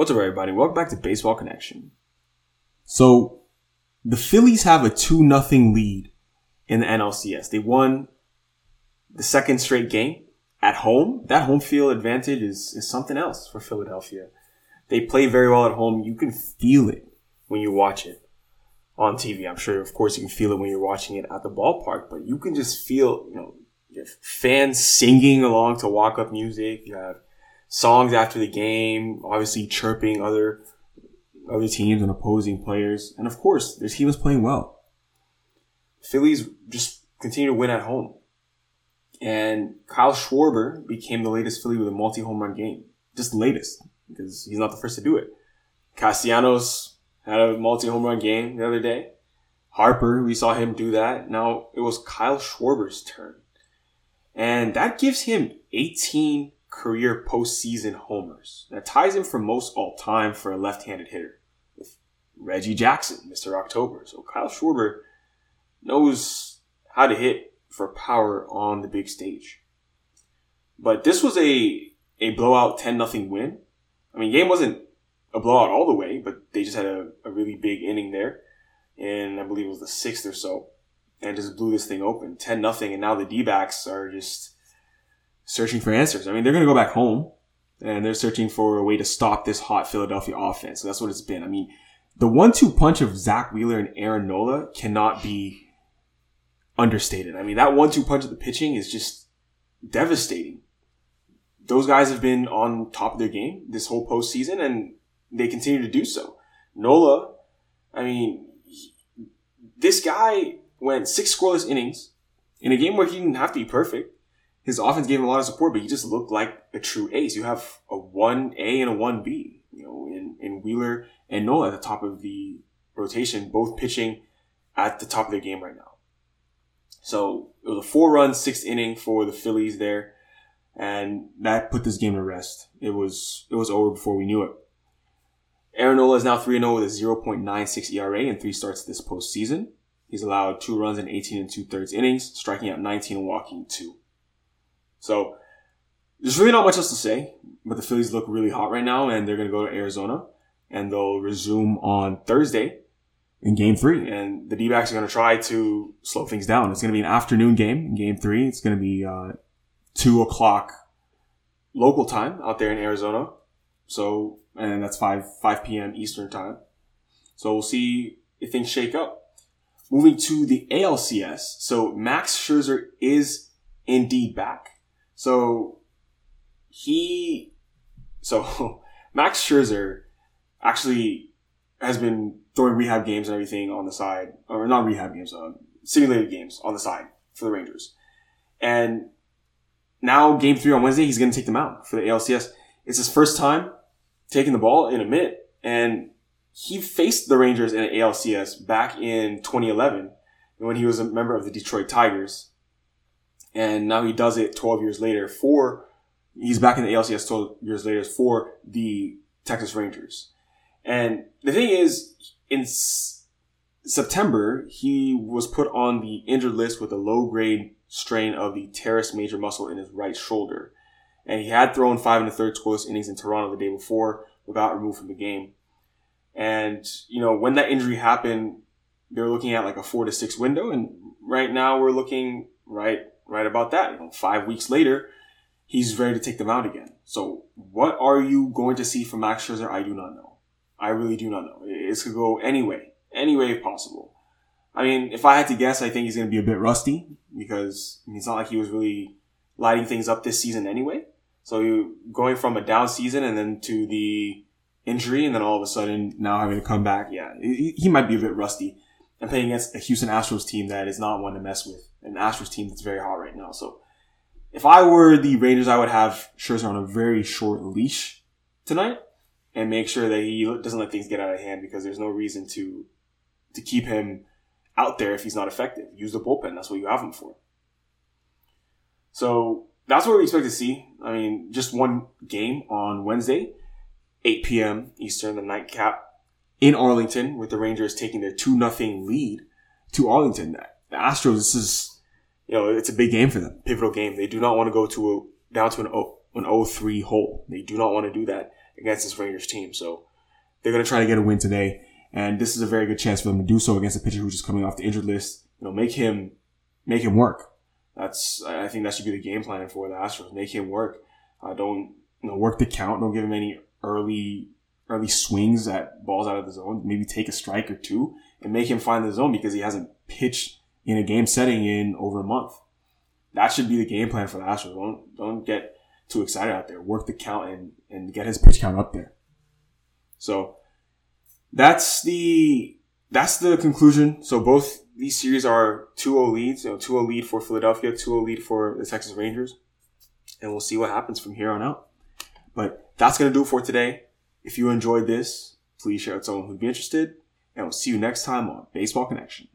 What's up, everybody? Welcome back to Baseball Connection. So the Phillies have a 2 nothing lead in the NLCS. They won the second straight game at home. That home field advantage is, is something else for Philadelphia. They play very well at home. You can feel it when you watch it on TV. I'm sure, of course, you can feel it when you're watching it at the ballpark, but you can just feel, you know, fans singing along to walk up music. You have songs after the game, obviously chirping other other teams and opposing players, and of course, their team is playing well. Phillies just continue to win at home, and Kyle Schwarber became the latest Philly with a multi home run game, just latest because he's not the first to do it. Castellanos had a multi home run game the other day. Harper, we saw him do that. Now it was Kyle Schwarber's turn. And that gives him 18 career postseason homers. That ties him for most all time for a left handed hitter with Reggie Jackson, Mr. October. So Kyle Schwarber knows how to hit for power on the big stage. But this was a, a blowout 10 0 win. I mean, game wasn't a blowout all the way, but they just had a, a really big inning there. And I believe it was the sixth or so. And just blew this thing open. 10 nothing. And now the D backs are just searching for answers. I mean, they're going to go back home and they're searching for a way to stop this hot Philadelphia offense. So that's what it's been. I mean, the one two punch of Zack Wheeler and Aaron Nola cannot be understated. I mean, that one two punch of the pitching is just devastating. Those guys have been on top of their game this whole postseason and they continue to do so. Nola, I mean, he, this guy went six scoreless innings in a game where he didn't have to be perfect. His offense gave him a lot of support, but he just looked like a true ace. You have a one A and a one B, you know, in, in Wheeler and Nola at the top of the rotation, both pitching at the top of their game right now. So it was a four run sixth inning for the Phillies there, and that put this game to rest. It was it was over before we knew it. Aaron Nola is now 3 0 with a 0.96 ERA in three starts this postseason. He's allowed two runs in 18 and two thirds innings, striking out 19 and walking two. So there's really not much else to say, but the Phillies look really hot right now, and they're going to go to Arizona, and they'll resume on Thursday in Game Three. And the D-backs are going to try to slow things down. It's going to be an afternoon game in Game Three. It's going to be uh, two o'clock local time out there in Arizona. So and that's 5, 5 p.m. Eastern time. So we'll see if things shake up. Moving to the ALCS. So Max Scherzer is indeed back. So he, so Max Scherzer actually has been throwing rehab games and everything on the side, or not rehab games, uh, simulated games on the side for the Rangers. And now game three on Wednesday, he's going to take them out for the ALCS. It's his first time taking the ball in a minute. And he faced the Rangers in an ALCS back in 2011 when he was a member of the Detroit Tigers. And now he does it 12 years later for, he's back in the ALCS 12 years later for the Texas Rangers. And the thing is, in S- September, he was put on the injured list with a low grade strain of the teres major muscle in his right shoulder and he had thrown five and a third scoreless innings in Toronto the day before, without removed from the game. And you know when that injury happened, they were looking at like a four to six window, and right now we're looking right right about that. You know, five weeks later, he's ready to take them out again. So what are you going to see from Max Scherzer? I do not know. I really do not know. It could go any way, any way possible. I mean, if I had to guess, I think he's going to be a bit rusty because it's not like he was really lighting things up this season anyway. So going from a down season and then to the injury, and then all of a sudden now having to come back. Yeah, he might be a bit rusty. And playing against a Houston Astros team that is not one to mess with, an Astros team that's very hot right now. So if I were the Rangers, I would have Scherzer on a very short leash tonight and make sure that he doesn't let things get out of hand because there's no reason to to keep him out there if he's not effective. Use the bullpen. That's what you have him for. So that's what we expect to see. I mean, just one game on Wednesday, 8 p.m. Eastern, the nightcap in Arlington, with the Rangers taking their 2 0 lead to Arlington. The Astros, this is, you know, it's a big game for them, pivotal game. They do not want to go to a, down to an 0, an 0-3 hole. They do not want to do that, against this Rangers team. So they're going to try to get a win today. And this is a very good chance for them to do so against a pitcher who's just coming off the injured list. You know, make him, make him work. That's, I think that should be the game plan for the Astros. Make him work. Uh, don't, you know, work the count. Don't give him any early, early swings at balls out of the zone. Maybe take a strike or two and make him find the zone because he hasn't pitched in a game setting in over a month. That should be the game plan for the Astros. Don't, don't get too excited out there. Work the count and, and get his pitch count up there. So that's the that's the conclusion. So both these series are 2-0 leads, you know, 2-0 lead for Philadelphia, 2-0 lead for the Texas Rangers. And we'll see what happens from here on out. But that's going to do it for today. If you enjoyed this, please share it with someone who'd be interested. And we'll see you next time on Baseball Connection.